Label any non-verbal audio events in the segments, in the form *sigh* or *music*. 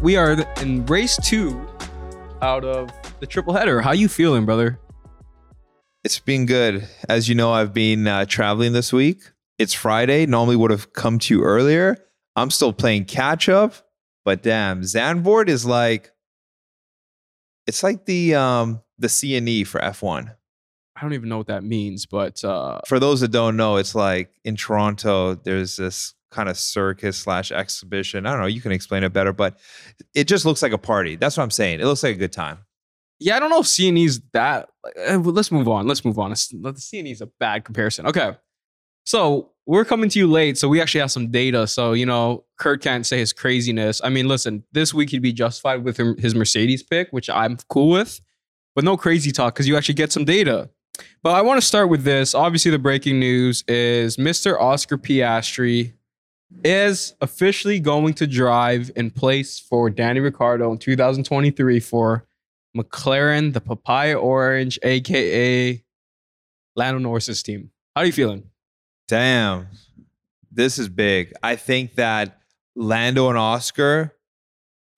we are in race two out of the triple header. How you feeling, brother? It's been good. As you know, I've been uh, traveling this week. It's Friday. Normally would have come to you earlier. I'm still playing catch up, but damn, Zandvoort is like it's like the um the CNE for F1. I don't even know what that means, but uh, For those that don't know, it's like in Toronto, there's this kind of circus slash exhibition. I don't know, you can explain it better, but it just looks like a party. That's what I'm saying. It looks like a good time. yeah, I don't know if CNE's that. Eh, well, let's move on. Let's move on. The CNE's a bad comparison. Okay. So we're coming to you late, so we actually have some data. So, you know, Kurt can't say his craziness. I mean, listen, this week he'd be justified with his Mercedes pick, which I'm cool with, but no crazy talk because you actually get some data. But I want to start with this. Obviously, the breaking news is Mr. Oscar Piastri is officially going to drive in place for Danny Ricciardo in 2023 for McLaren, the Papaya Orange, aka Lando Norris's team. How are you feeling? Damn. This is big. I think that Lando and Oscar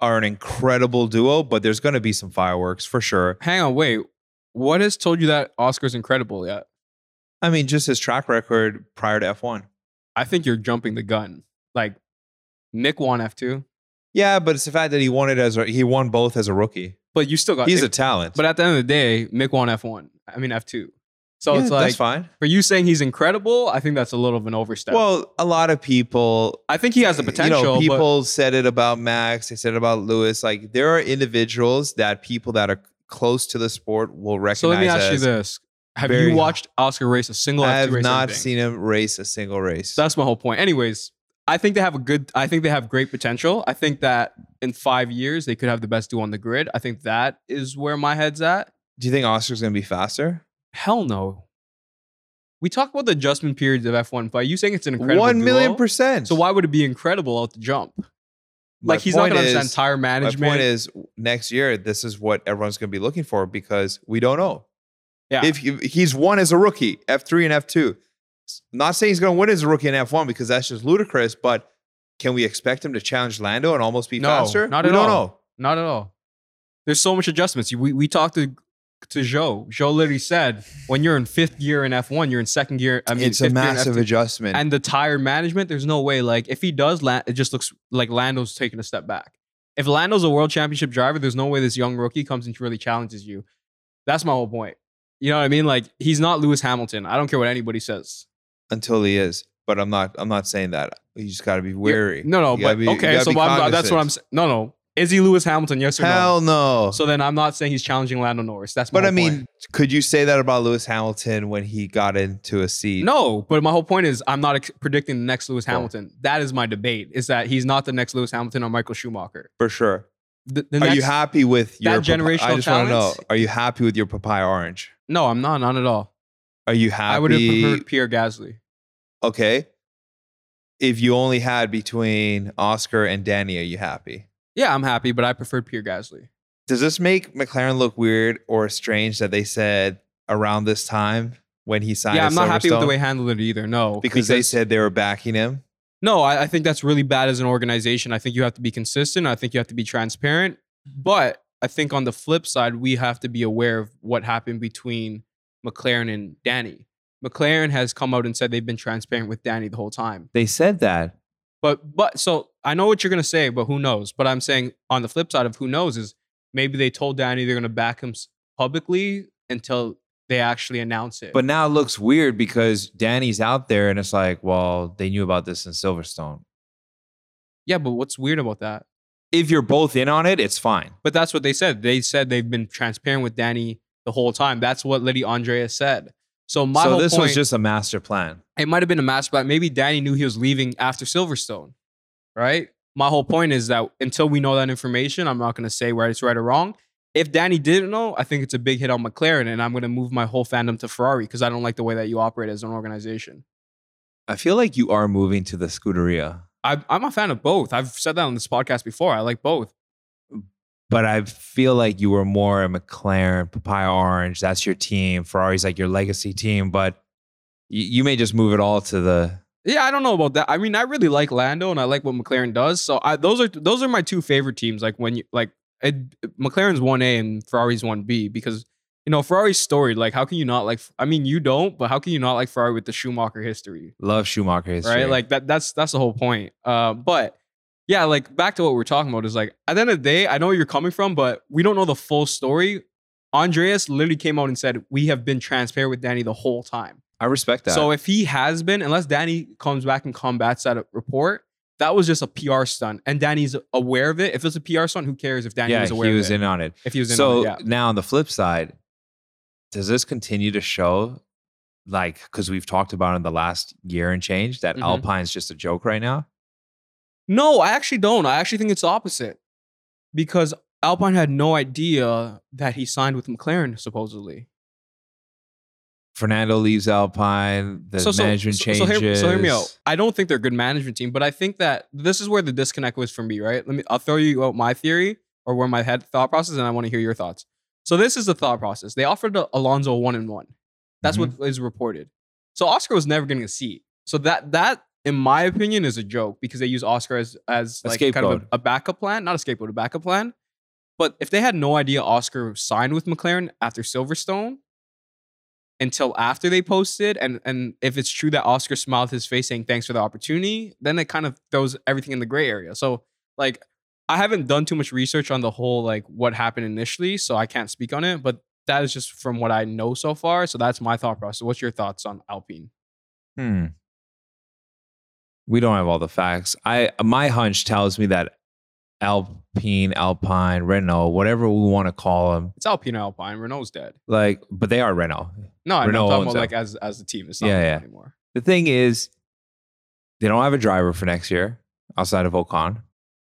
are an incredible duo, but there's going to be some fireworks for sure. Hang on, wait. What has told you that Oscar's incredible yet? I mean, just his track record prior to F1. I think you're jumping the gun. Like Nick won F2, Yeah, but it's the fact that he won it as a, he won both as a rookie. but you still got He's a talent. But at the end of the day, Mick won F1. I mean F2. So Yeah, it's like that's fine. for you saying he's incredible, I think that's a little of an overstep. Well, a lot of people I think he has the potential. You know, people said it about Max. They said it about Lewis. Like there are individuals that people that are close to the sport will recognize. so let me ask you as- this: Have very- you watched Oscar race a single? I F2 have not anything? seen him race a single race. That's my whole point. Anyways, I think they have a good. I think they have great potential. I think that in five years they could have the best duo on the grid. I think that is where my head's at. Do you think Oscar's going to be faster? Hell no. We talk about the adjustment periods of F1, but you saying it's an incredible One million duo? percent. So why would it be incredible at the jump? My Like he's not going to understand tire My management. point is, next year, this is what everyone's going to be looking for because we don't know. Yeah. If you, he's won as a rookie, F three and F two. Not saying he's going to win as a rookie in F one because that's just ludicrous. But can we expect him to challenge Lando and almost be No, faster? not we at all. know. Not at all. There's so much adjustments. We we talked to to Joe. Joe literally said when you're in fifth gear in F1, you're in second gear. I mean, it's a fifth gear in massive adjustment. And the tire management, there's no way. Like if he does, it just looks like Lando's taking a step back. If Lando's a world championship driver, there's no way this young rookie comes and really challenges you. That's my whole point. You know what I mean? Like he's not Lewis Hamilton. I don't care what anybody says. until he is. But I'm not. I'm not saying that. You just got to be wary. No, no, You but be- okay. So I'm, that's what I'm saying. No, no. Is he Lewis Hamilton? Yes or no? Hell no? no. So then I'm not saying he's challenging Lando Norris. That's my but I mean, point. could you say that about Lewis Hamilton when he got into a seat? No, but my whole point is I'm not ex- predicting the next Lewis. Hamilton. That is my debate. Is that he's not the next Lewis Hamilton or Michael Schumacher. for sure. The, the Are next, you happy with your papa- generational I just want to know. Are you happy with your papaya orange? No, I'm not. Not at all. Are you happy? I would have preferred Pierre Gasly. okay. If you only had between Oscar and Danny, are you happy? Yeah, I'm happy, but I preferred Pierre Gasly. Does this make McLaren look weird or strange that they said around this time when he signed? yeah, I'm not happy with the way he handled it either. No, because, they said they were backing him. no. I, I think that's really bad as an organization. I think you have to be consistent. I think you have to be transparent. But I think on the flip side, we have to be aware of what happened between McLaren and Danny. McLaren has come out and said they've been transparent with Danny the whole time. They said that. But but so I know what you're gonna say, but who knows? But I'm saying on the flip side of who knows is maybe they told Danny they're gonna back him publicly until they actually announce it. But now it looks weird because Danny's out there and it's like, well, they knew about this in Silverstone. yeah, but what's weird about that? If you're both in on it, it's fine. But that's what they said. They said they've been transparent with Danny the whole time. That's what Liddy Andrea said. So my so this point, was just a master plan. it might have been a master plan. Maybe Danny knew he was leaving after Silverstone, right? My whole point is that until we know that information, I'm not going to say whether it's right or wrong. If Danny didn't know, I think it's a big hit on McLaren, and I'm going to move my whole fandom to Ferrari because I don't like the way that you operate as an organization. I feel like you are moving to the Scuderia, I, I'm a fan of both. I've said that on this podcast before. I like both. but I feel like you were more a McLaren, Papaya Orange. That's your team. Ferrari's like your legacy team, but you, you may just move it all to the Yeah, I don't know about that. I mean, I really like Lando and I like what McLaren does. So I, those are those are my two favorite teams. Like when you like it, McLaren's one A and Ferrari's one B because you know Ferrari's story. Like, how can you not like? I mean, you don't, but how can you not like Ferrari with the Schumacher history? Love Schumacher history. right? Like that. That's that's the whole point. Uh, but yeah, like back to what we're talking about is like at the end of the day, I know where you're coming from, but we don't know the full story. Andreas literally came out and said we have been transparent with Danny the whole time. I respect that. So if he has been, unless Danny comes back and combats that report, that was just a PR stunt, and Danny's aware of it. If it's a PR stunt, who cares if Danny yeah, was aware he was in on it. if he was in so on it, yeah. now on the flip side, does this continue to show, like, because we've talked about in the last year and change that Mhm. Alpine's just a joke right now? No, I actually don't. I actually think it's opposite because Alpine had no idea that he signed with McLaren supposedly. Fernando leaves Alpine. The management so, changes. So hear, so hear me out. I don't think they're a good management team, but I think that this is where the disconnect was for me. Right? Let me. I'll throw you out my theory or where my head thought process, and I want to hear your thoughts. So this is the thought process. They offered Alonso one and one. That's what mm-hmm. is reported. So Oscar was never getting a seat. So that that, in my opinion, is a joke because they use Oscar as as A like kind of a, a backup plan, not a scapegoat, a backup plan. But if they had no idea Oscar signed with McLaren after Silverstone until after they posted, and and if it's true that Oscar smiled his face saying thanks for the opportunity, then it kind of throws everything in the gray area. So like I haven't done too much research on the whole like what happened initially, so I can't speak on it. But that is just from what I know so far. So that's my thought process. What's your thoughts on Alpine? Hmm. We don't have all the facts. I my hunch tells me that Alpine, Alpine, Renault, whatever we want to call them, It's Alpine Alpine. Renault's dead. like, but they are Renault. No, I'm Renault talking about like as as a team. It's not Yeah, yeah. anymore. The thing is, they don't have a driver for next year outside of Ocon.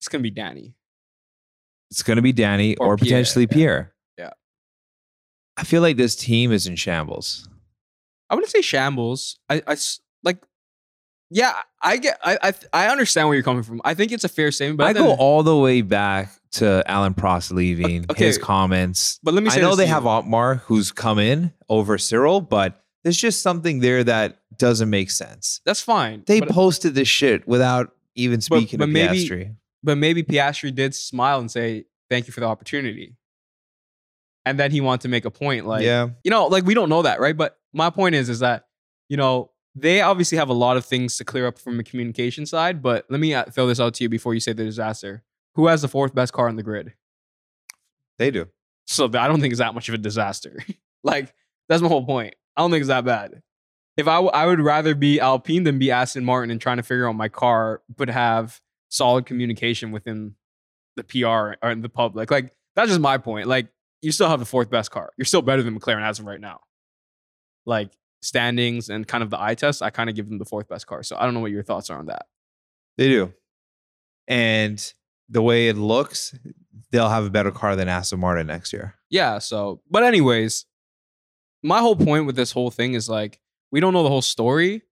It's gonna be Danny. It's to be Danny or, Or Pierre, potentially yeah. Pierre. Yeah. I feel like this team is in shambles. I wouldn't say shambles. I, I s- like, yeah, I get, I, I, I understand where you're coming from. I think it's a fair statement, but I at the go all the way back to Alain Prost leaving, Okay. his comments. But let me I know they have. Otmar who's come in over Cyril, but there's just something there that doesn't make sense. That's fine. They posted this shit without even speaking but to maybe- Piastri. But maybe Piastri did smile and say thank you for the opportunity, and then he wanted to make a point like, yeah, you know, like we don't know that, right? But my point is, is that you know they obviously have a lot of things to clear up from the communication side. But let me uh, throw this out to you before you say the disaster. Who has the fourth best car on the grid? they do. So I don't think it's that much of a disaster. *laughs* like that's my whole point. I don't think it's that bad. If I, w- I would rather be Alpine than be Aston Martin and trying to figure out my car, but have solid communication within the PR or in the public. Like that's just my point. Like you still have the fourth best car. You're still better than McLaren as of right now. Like standings and kind of the eye test, I kind of give them the fourth best car. So I don't know what your thoughts are on that. They do. And the way it looks, they'll have a better car than Aston Martin next year. Yeah. So, but anyways, my whole point with this whole thing is like we don't know the whole story.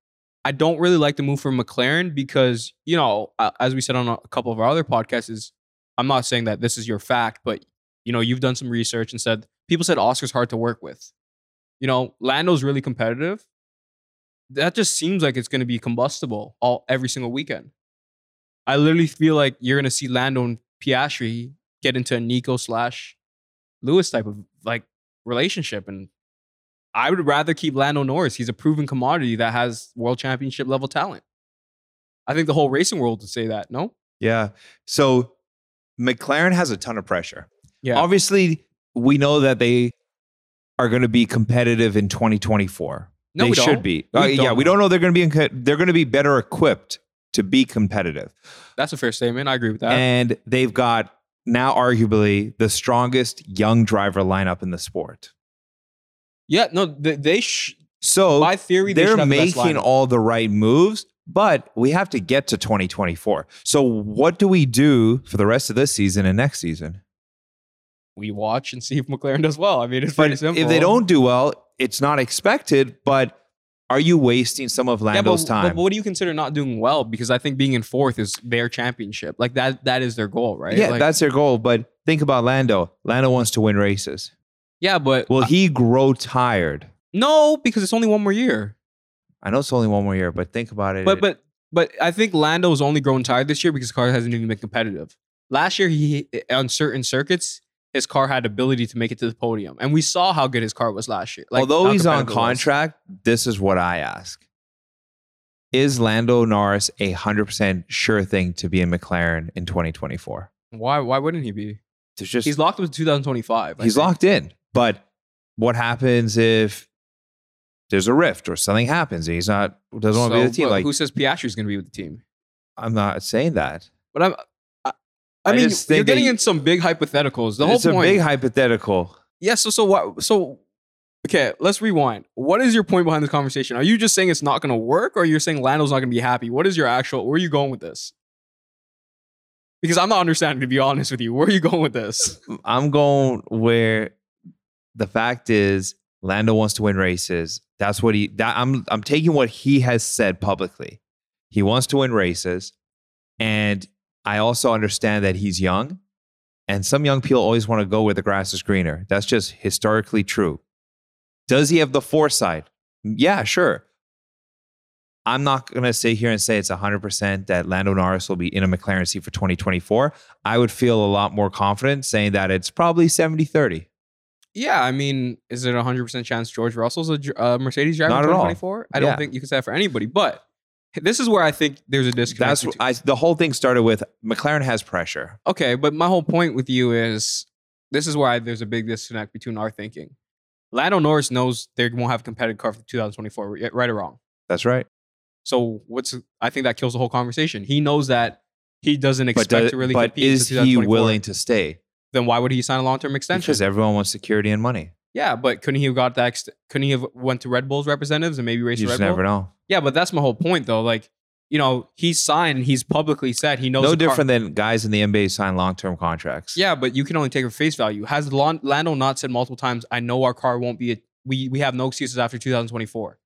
I don't really like the move from McLaren because you know, uh, as we said on a couple of our other podcasts, is I'm not saying that this is your fact, but you know, you've done some research and said people said Oscar's hard to work with. You know, Lando's really competitive. That just seems like it's going to be combustible all every single weekend. I literally feel like you're going to see Lando and Piastri get into a Nico slash Lewis type of like relationship. And I would rather keep Lando Norris. He's a proven commodity that has world championship level talent. I think the whole racing world would say that. No? Yeah. So McLaren has a ton of pressure. Yeah. Obviously, we know that they are going to be competitive in 2024. No, they we should be. We Uh, yeah, don't we know. don't know they're going to be. In, they're going to be better equipped to be competitive, That's a fair statement. I agree with that. and they've got now arguably the strongest young driver lineup in the sport. Yeah, no, they, they sh- So by theory, they they're making all the right moves, but we have to get to 2024. So what do we do for the rest of this season and next season? we watch and see if McLaren does well. I mean, it's But pretty simple. if they don't do well, it's not expected. But are you wasting some of yeah, Lando's but, time? but what do you consider not doing well? Because I think being in fourth is their championship. Like that, that is their goal, right? yeah, Like, that's their goal. But think about Lando. Lando wants to win races. Yeah, but Will he grow tired? no, because it's only one more year. I know it's only one more year, but think about it. But but but I think Lando's only grown tired this year because car hasn't even been competitive. Last year, he on certain circuits, his car had ability to make it to the podium, and we saw how good his car was last year. Like, although how he's on competitive it was. contract, this is what I ask: Is Lando Norris a hundred percent sure thing to be in McLaren in 2024? why why wouldn't he be? There's just He's locked with 2025. I he's think. locked in. But what happens if there's a rift or something happens and he's not doesn't want to be with the team? Like who says Piastri's going to be with the team? I'm not saying that. But I'm. I, I I mean, you're getting in some big hypotheticals. The whole it's point. a big hypothetical. yeah. So so what? So okay, let's rewind. What is your point behind this conversation? Are you just saying it's not going to work, or you're saying Lando's not going to be happy? What is your actual? Where are you going with this? Because I'm not understanding. To be honest with you, where are you going with this? I'm going where the fact is Lando wants to win races. That's what he that I'm I'm taking what he has said publicly. He wants to win races. And I also understand that he's young. And some young people always want to go where the grass is greener. That's just historically true. Does he have the foresight? Yeah, sure. I'm not going to sit here and say it's 100% that Lando Norris will be in a McLaren seat for 2024. I would feel a lot more confident saying that it's probably 70 30. Yeah, I mean, is it a hundred percent chance George Russell's a uh, Mercedes driver Not in at all. 2024? I don't Yeah. think you can say that for anybody. But this is where I think there's a disconnect. That's between- I, the whole thing started with McLaren has pressure. Okay, but my whole point with you is this is why there's a big disconnect between our thinking. Lando Norris knows they won't have a competitive car for 2024, right right or wrong. That's right. So what's I think that kills the whole conversation. He knows that he doesn't expect does- to really but compete. is he willing to stay? Then why would he sign a long term extension? Because everyone wants security and money. yeah, but couldn't he have got that? Ext- couldn't he have went to Red Bull's representatives and maybe raised? You a Red Bull? never know. Yeah, but that's my whole point though. Like, you know, he's signed he's publicly said he knows No the car- different than guys in the NBA sign long term contracts. Yeah, but you can only take her face value. Has Lon- Lando not said multiple times, I know our car won't be, a, we, we have no excuses after 2024.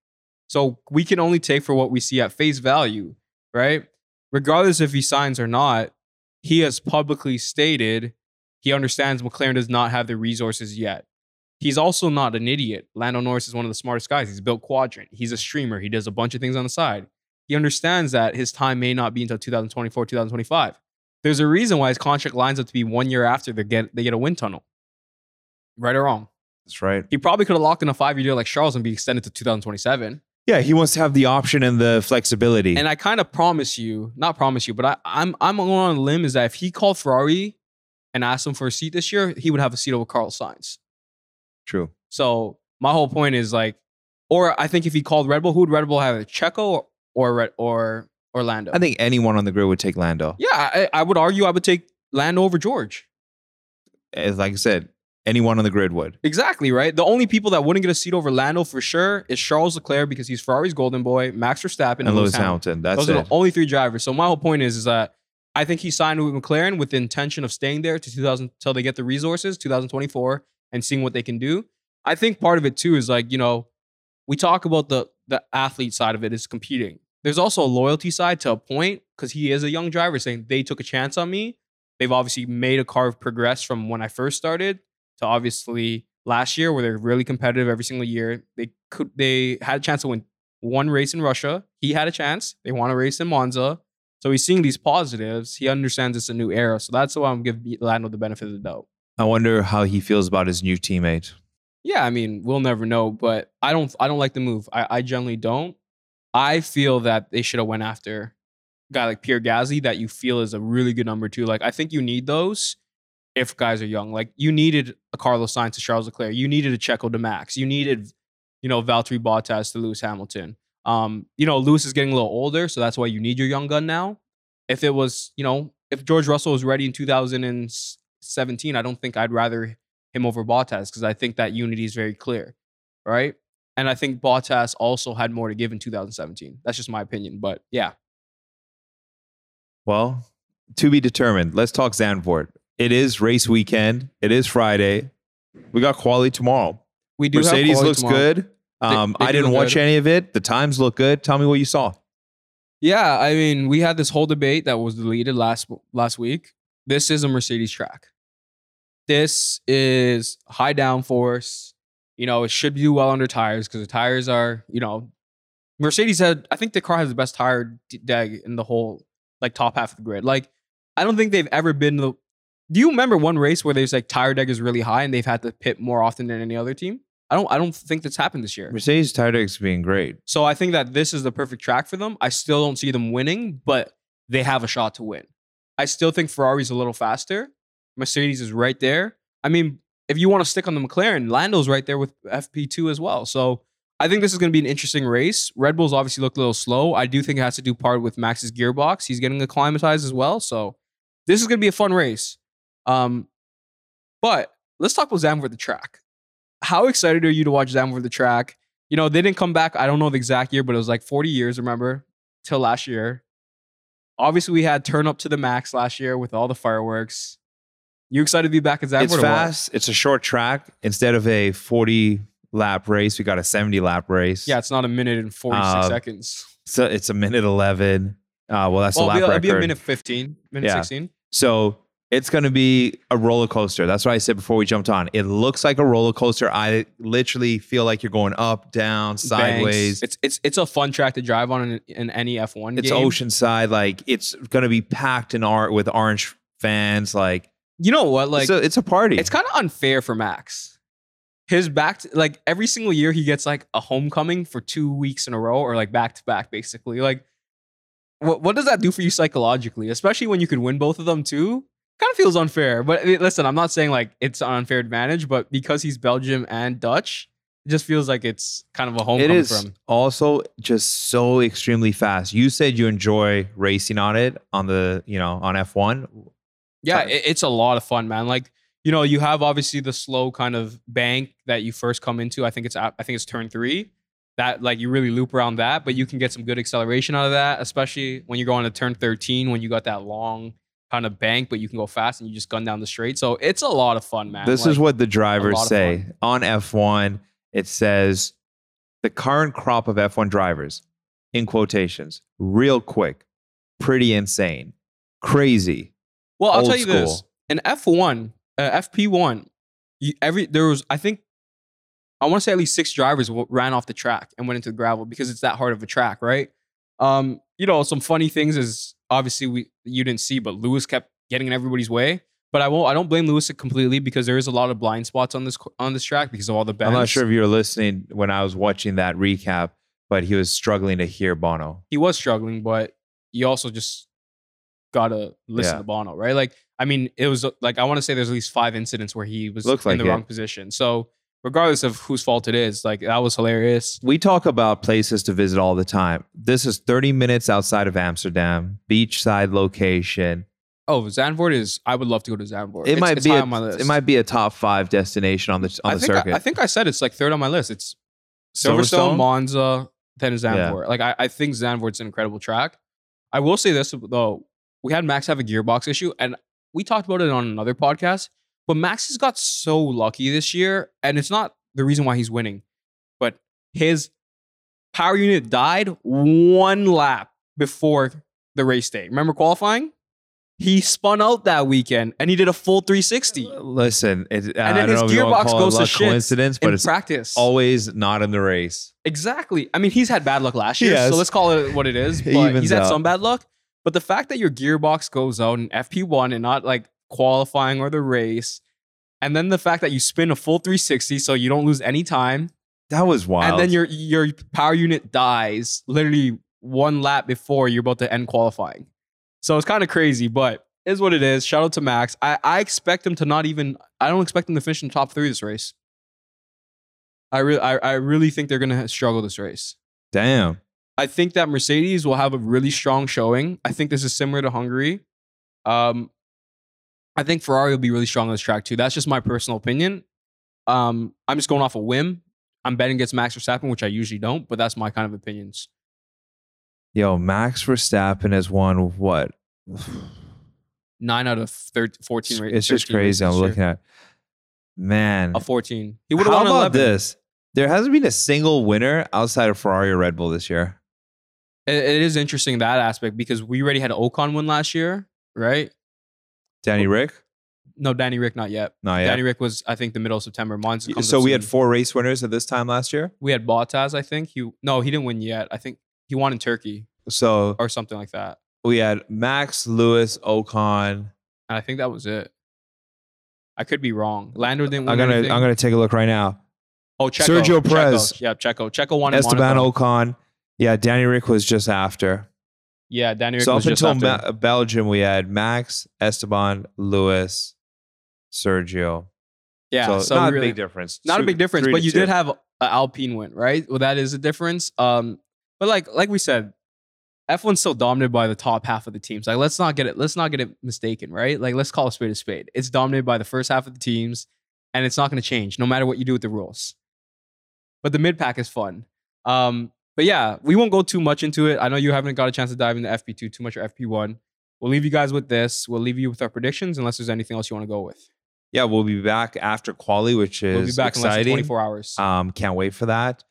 So we can only take for what we see at face value, right? Regardless if he signs or not, he has publicly stated he understands McLaren does not have the resources yet. He's also not an idiot. Lando Norris is one of the smartest guys. He's built Quadrant. He's a streamer. He does a bunch of things on the side. He understands that his time may not be until 2024, 2025. There's a reason why his contract lines up to be one year after they get they get a wind tunnel. Right or wrong? That's right. He probably could have locked in a five year deal like Charles and be extended to 2027. Yeah, he wants to have the option and the flexibility. And I kind of promise you, not promise you, but I, I'm I'm going on a limb is that if he called Ferrari and asked him for a seat this year, he would have a seat over Carl Sainz. True. So my whole point is like, or I think if he called Red Bull, who would Red Bull have? Checo or or Red- or Orlando? I think anyone on the grid would take Lando. yeah, I, I would argue I would take Lando over George. As like I said, anyone on the grid would. Exactly, right? The only people that wouldn't get a seat over Lando for sure is Charles Leclerc because he's Ferrari's golden boy, Max Verstappen, and, And Lewis Hamilton. Hamilton. That's Those are it. the only three drivers. So my whole point is, is that I think he signed with McLaren with the intention of staying there to 2000 until they get the resources, 2024, and seeing what they can do. I think part of it too is like you know, we talk about the the athlete side of it is competing. There's also a loyalty side to a point because he is a young driver saying they took a chance on me. They've obviously made a car progress from when I first started to obviously last year where they're really competitive every single year. They could they had a chance to win one race in Russia. He had a chance. They want to race in Monza. So he's seeing these positives. He understands it's a new era. So that's why I'm giving Lando the benefit of the doubt. I wonder how he feels about his new teammate. Yeah, I mean, we'll never know, but I don't I don't like the move. I, I generally don't. I feel that they should have went after a guy like Pierre Gasly that you feel is a really good number two. Like I think you need those if guys are young. Like you needed a Carlos Sainz to Charles Leclerc. You needed a Checo to Max. You needed, you know, Valtteri Bottas to Lewis Hamilton. Um, you know, Lewis is getting a little older, so that's why you need your young gun now. If it was, you know, if George Russell was ready in 2017, I don't think I'd rather him over Bottas because I think that unity is very clear, right? And I think Bottas also had more to give in 2017. That's just my opinion, but yeah, Well, to be determined. Let's talk Zandvoort. It is race weekend. It is Friday. We got quality tomorrow. we do. Mercedes looks tomorrow. good. Um, they I didn't watch good. any of it. The times look good. Tell me what you saw. Yeah, I mean, we had this whole debate that was deleted last last week. This is a Mercedes track. This is high downforce. You know, it should do well under tires because the tires are, you know, Mercedes had, I think the car has the best tire deg in the whole like top half of the grid. Like, I don't think they've ever been the. Do you remember one race where there's like tire deg is really high and they've had to pit more often than any other team? I don't. I don't think that's happened this year. Mercedes deg's being great. So I think that this is the perfect track for them. I still don't see them winning, but they have a shot to win. I still think Ferrari's a little faster. Mercedes is right there. I mean, if you want to stick on the McLaren, Lando's right there with FP2 as well. So I think this is going to be an interesting race. Red Bulls obviously look a little slow. I do think it has to do part with Max's gearbox. He's getting acclimatized as well. So this is going to be a fun race. Um, but let's talk about Zandvoort the track. How excited are you to watch Zandvoort the track? You know, they didn't come back. I don't know the exact year, but it was like 40 years, remember, till last year. Obviously, we had turn up to the max last year with all the fireworks. You excited to be back at Zandvoort? It's fast. It's a short track. Instead of a 40 lap race, we got a 70 lap race. Yeah, it's not a minute and 46 Uh, seconds. So it's a minute 11. Uh, well, that's Well, the it'll lap be, it'll be a minute 15, minute Yeah. 16. So it's going to be a roller coaster. That's what I said before we jumped on. It looks like a roller coaster. I literally feel like you're going up, down, sideways. Banks. It's it's it's a fun track to drive on in, in any F1 It's game. oceanside. Like it's going to be packed in art with orange fans. Like, You know what? Like it's, a, it's a party. it's kind of unfair for Max. His back, to, like every single year, he gets like a homecoming for two weeks in a row, or like back to back, basically. Like, what what does that do for you psychologically? Especially when you could win both of them too. Kind of feels unfair. But I mean, listen, I'm not saying like it's an unfair advantage, but because he's Belgium and Dutch, it just feels like it's kind of a it homecoming is for him. also just so extremely fast. You said you enjoy racing on it on the, you know, on F1. Yeah, it, it's a lot of fun, man. Like you know, you have obviously the slow kind of bank that you first come into. I think it's I think it's turn three. That like you really loop around that, but you can get some good acceleration out of that, especially when you're going to turn 13 when you got that long kind of bank, but you can go fast and you just gun down the straight. So it's a lot of fun, man. This is what the drivers say on F1. It says the current crop of F1 drivers, in quotations, real quick, pretty insane, crazy. Well, I'll tell you this: school. in F1, uh, FP1, you, every there was I think I want to say at least six drivers w- ran off the track and went into the gravel because it's that hard of a track, right? Um, you know, some funny things is obviously we you didn't see, but Lewis kept getting in everybody's way. But I won't. I don't blame Lewis completely because there is a lot of blind spots on this on this track because of all the bends. I'm not sure if you were listening when I was watching that recap, but he was struggling to hear Bono. he was struggling, but you also just gotta listen Yeah. to Bono, right? Like, I mean, it was like I want to say there's at least five incidents where he was Looked in like the it. wrong position. So regardless of whose fault it is, like that was hilarious. We talk about places to visit all the time. This is 30 minutes outside of Amsterdam, beachside location. Oh, Zandvoort is. I would love to go to Zandvoort. It It's- might it's be a, on my list. it might be a top five destination on the on I the circuit. I, I think I said it's like third on my list. It's Silverstone, Silverstone? Monza, then Zandvoort. Like I, I think Zandvoort's an incredible track. I will say this though: we had Max have a gearbox issue, and we talked about it on another podcast. But Max has got so lucky this year, and it's not the reason why he's winning, but his power unit died one lap before the race day. Remember qualifying? He spun out that weekend and he did a full 360 Listen, it, I then don't his know if you wanna gearbox goes to shit coincidence, but in it's practice. always not in the race. Exactly. I mean, he's had bad luck last year, Yes. so let's call it what it is. *laughs* But he's had out. some bad luck. But the fact that your gearbox goes out in FP1 and not like qualifying or the race, and then the fact that you spin a full 360 so you don't lose any time, That was wild. and then your your power unit dies literally one lap before you're about to end qualifying. So it's kind of crazy, but is what it is. Shout out to Max. I, I expect him to not even. I don't expect him to finish in the top three this race. I really, I, I really think they're gonna struggle this race. Damn. I think that Mercedes will have a really strong showing. I think this is similar to Hungary. Um, I think Ferrari will be really strong on this track too. That's just my personal opinion. Um, I'm just going off a whim. I'm betting against Max Verstappen, which I usually don't, but that's my kind of opinions. Yo, Max Verstappen has won what? Nine out of 13, 14 ra- It's just crazy. races I'm this year. looking at man. a 14. He would have How won about 11. this? There hasn't been a single winner outside of Ferrari or Red Bull this year. It- it is interesting that aspect because we already had Ocon win last year, right? Danny oh. Rick? no, Danny Rick not yet. Not yet. Danny Rick was I think the middle of September. Mine's comes so up we had four race winners at this time last year. we had Bottas. I think he no he didn't win yet. I think he won in Turkey So or something like that. we had Max, Lewis, Ocon. And I think that was it. I could be wrong. Lando didn't win I'm gonna anything. I'm gonna take a look right now. oh, Checo, Sergio Checo. Perez. Yeah, Checo. Checo won in Esteban Monaco. Ocon. Yeah, Danny Rick was just after. Yeah, Danny Rick so up just until after. Be- Belgium, we had Max, Esteban, Lewis, Sergio. yeah, so, so, not we a big difference. not a big difference, but you two. did have an Alpine win, right? Well, that is a difference. Um, but like like we said, F1's still dominated by the top half of the teams. Like let's not get it let's not get it mistaken, right? Like let's call a spade a spade. It's dominated by the first half of the teams, and it's not going to change no matter what you do with the rules. But the mid pack is fun. Um, but yeah, we won't go too much into it. I know you haven't got a chance to dive into FP2 too much or FP1. We'll leave you guys with this. We'll leave you with our predictions unless there's anything else you want to go with. Yeah, we'll be back after quali, which is We'll be back in less than exciting. 24 hours. Um, can't wait for that.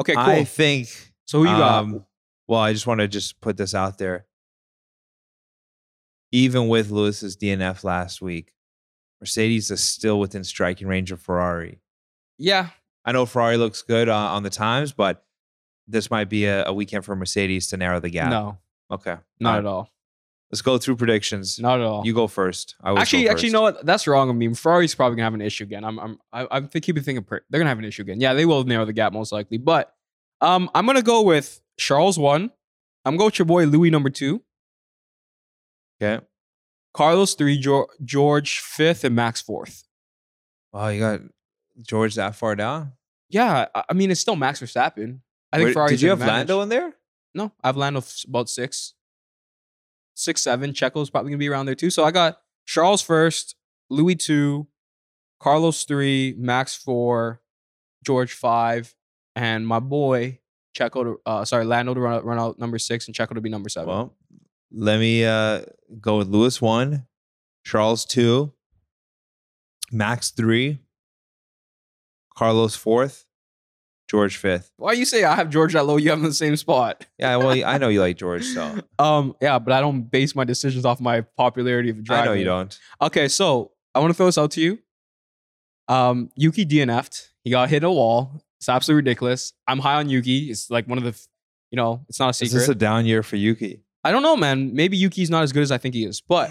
okay, cool. I think. so who you got? um, Well, I just want to just put this out there. Even with Lewis's DNF last week, Mercedes is still within striking range of Ferrari. yeah, I know Ferrari looks good uh, on the times, but this might be a, a weekend for Mercedes to narrow the gap. no, Okay. not All at right. all. Let's go through predictions. Not at all. You go first. I actually, actually, you know what? That's wrong of me. Ferrari's probably gonna have an issue again. I'm, I'm, I, I'm keeping thinking they're gonna have an issue again. Yeah, they will narrow the gap most likely. But, um, I'm gonna go with Charles one. I'm going with your boy Lewis number two, Okay. Carlos three, George, George fifth, and Max fourth. Oh, you got George that far down? Yeah, I, I mean it's still Max Verstappen. I think Where- Ferrari. did you have Lando in there? No, I have Lando f- about six, six, seven. Checo's probably gonna be around there too. So I got Charles first, Lewis two, Carlos three, Max four, George five, and my boy Checo to uh sorry Lando to run out, run out number six and Checo to be number seven. Well, let me uh, go with Lewis one, Charles two, Max three, Carlos fourth, George fifth. Why you say I have George that low? You have him in the same spot. Yeah, well, I know you like George, so *laughs* Um, yeah, but I don't base my decisions off my popularity of I driving. know you don't. Okay, so I want to throw this out to you. Um, Yuki DNF'd. He got hit a wall. It's absolutely ridiculous. I'm high on Yuki. It's like one of the, you know, it's not a Is secret. this a down year for Yuki? I don't know, man. Maybe Yuki's not as good as I think he is. But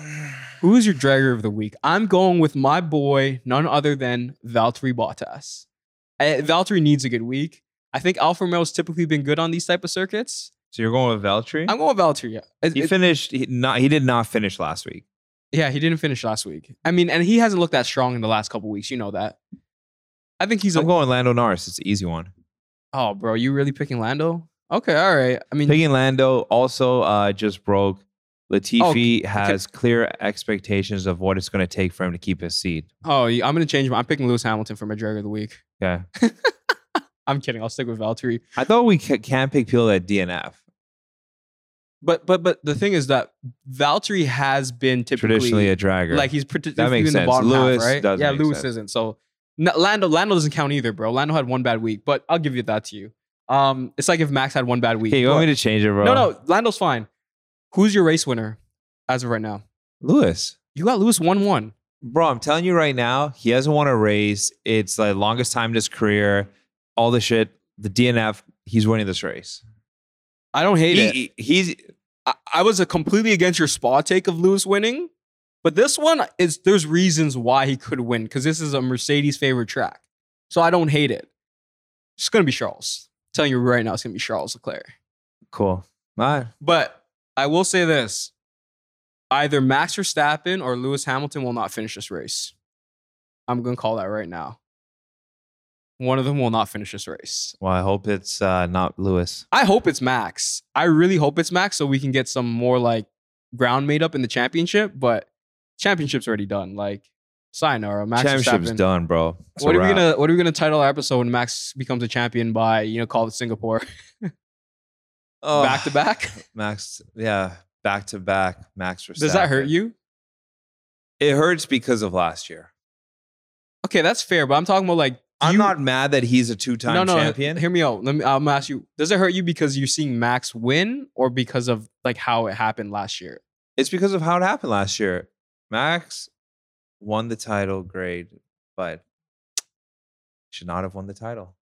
who's your dragger of the week? I'm going with my boy, none other than Valtteri Bottas. Uh, Valtteri needs a good week. I think Alfa Romeo's typically been good on these type of circuits. So you're going with Valtteri? I'm going with Valtteri. Yeah, It- he it- finished. He not. He did not finish last week. yeah, he didn't finish last week. I mean, and he hasn't looked that strong in the last couple weeks. You know that. I think he's a I'm going Lando Norris. It's an easy one. Oh, bro, you really picking Lando? Okay, all right. I mean, Picking Lando also uh, just broke. Latifi Oh, has clear expectations of what it's going to take for him to keep his seat. oh, I'm gonna change. My, I'm picking Lewis Hamilton for my drag of the week. Okay. *laughs* I'm kidding. I'll stick with Valtteri. I thought we ca- can't pick people at DNF. But but but the thing is that Valtteri has been typically Traditionally a dragger. like he's pr- typically makes in the sense. bottom Lewis half, right? yeah, Lewis sense. isn't. So Lando Lando doesn't count either, bro. Lando had one bad week, but I'll give you that to you. Um, it's like if Max had one bad week. okay, you want me to change it, bro? no, no, Lando's fine. Who's your race winner as of right now? Lewis. You got Lewis one one. Bro, I'm telling you right now, he hasn't won a race. It's the longest time in his career. All the shit. The DNF, he's winning this race. I don't hate it. He, he's I, I was a completely against your spa take of Lewis winning, but this one is there's reasons why he could win because this is a Mercedes favorite track, so I don't hate it. It's gonna be Charles. I'm telling you right now, it's gonna be Charles Leclerc. cool. All right. But I will say this: either Max Verstappen or Lewis Hamilton will not finish this race. I'm gonna call that right now. One of them will not finish this race. Well, I hope it's uh, not Lewis. I hope it's Max. I really hope it's Max so we can get some more like ground made up in the championship. But championship's already done. Like, sayonara, Max Championship's Verstappen. done, bro. It's What are we gonna What are we gonna title our episode when Max becomes a champion by you know call it Singapore *laughs* Oh, back to back? *laughs* Max, yeah, back to back. Max Verstappen. Does that hurt you? It hurts because of last year. Okay, that's fair. But I'm talking about like I'm you- not mad that he's a two-time no, no. champion. Hear me out. Let me. I'm ask you. Does it hurt you because you're seeing Max win, or because of like how it happened last year? It's because of how it happened last year. Max won the title, great, but should not have won the title.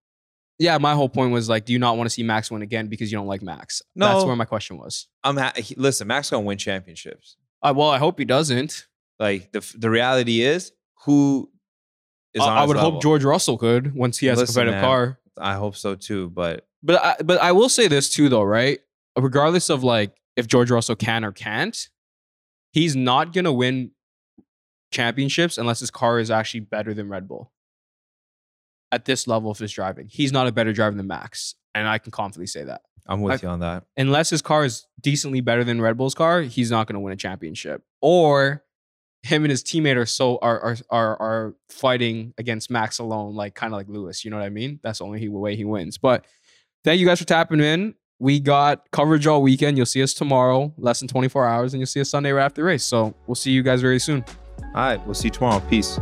Yeah, my whole point was like, do you not want to see Max win again because you don't like Max? No, That's where my question was. I'm ha- he- listen. Max gonna win championships. Uh, well, I hope he doesn't. Like the the reality is, who is I, on I his would level. hope George Russell could once he has Listen, a competitive man. car. I hope so too. But But I, but I will say this too, though, right? Regardless of like if George Russell can or can't, he's not gonna win championships unless his car is actually better than Red Bull. At this level of his driving, he's not a better driver than Max, and I can confidently say that. I'm with I- you on that. Unless his car is decently better than Red Bull's car, he's not gonna win a championship. Or him and his teammate are so are are are, are fighting against Max alone, like kind of like Lewis. You know what I mean? That's the only he- way he wins. But thank you guys for tapping in. We got coverage all weekend. You'll see us tomorrow, less than 24 hours, and you'll see us Sunday right after the race. So we'll see you guys very soon. All right, we'll see you tomorrow. Peace.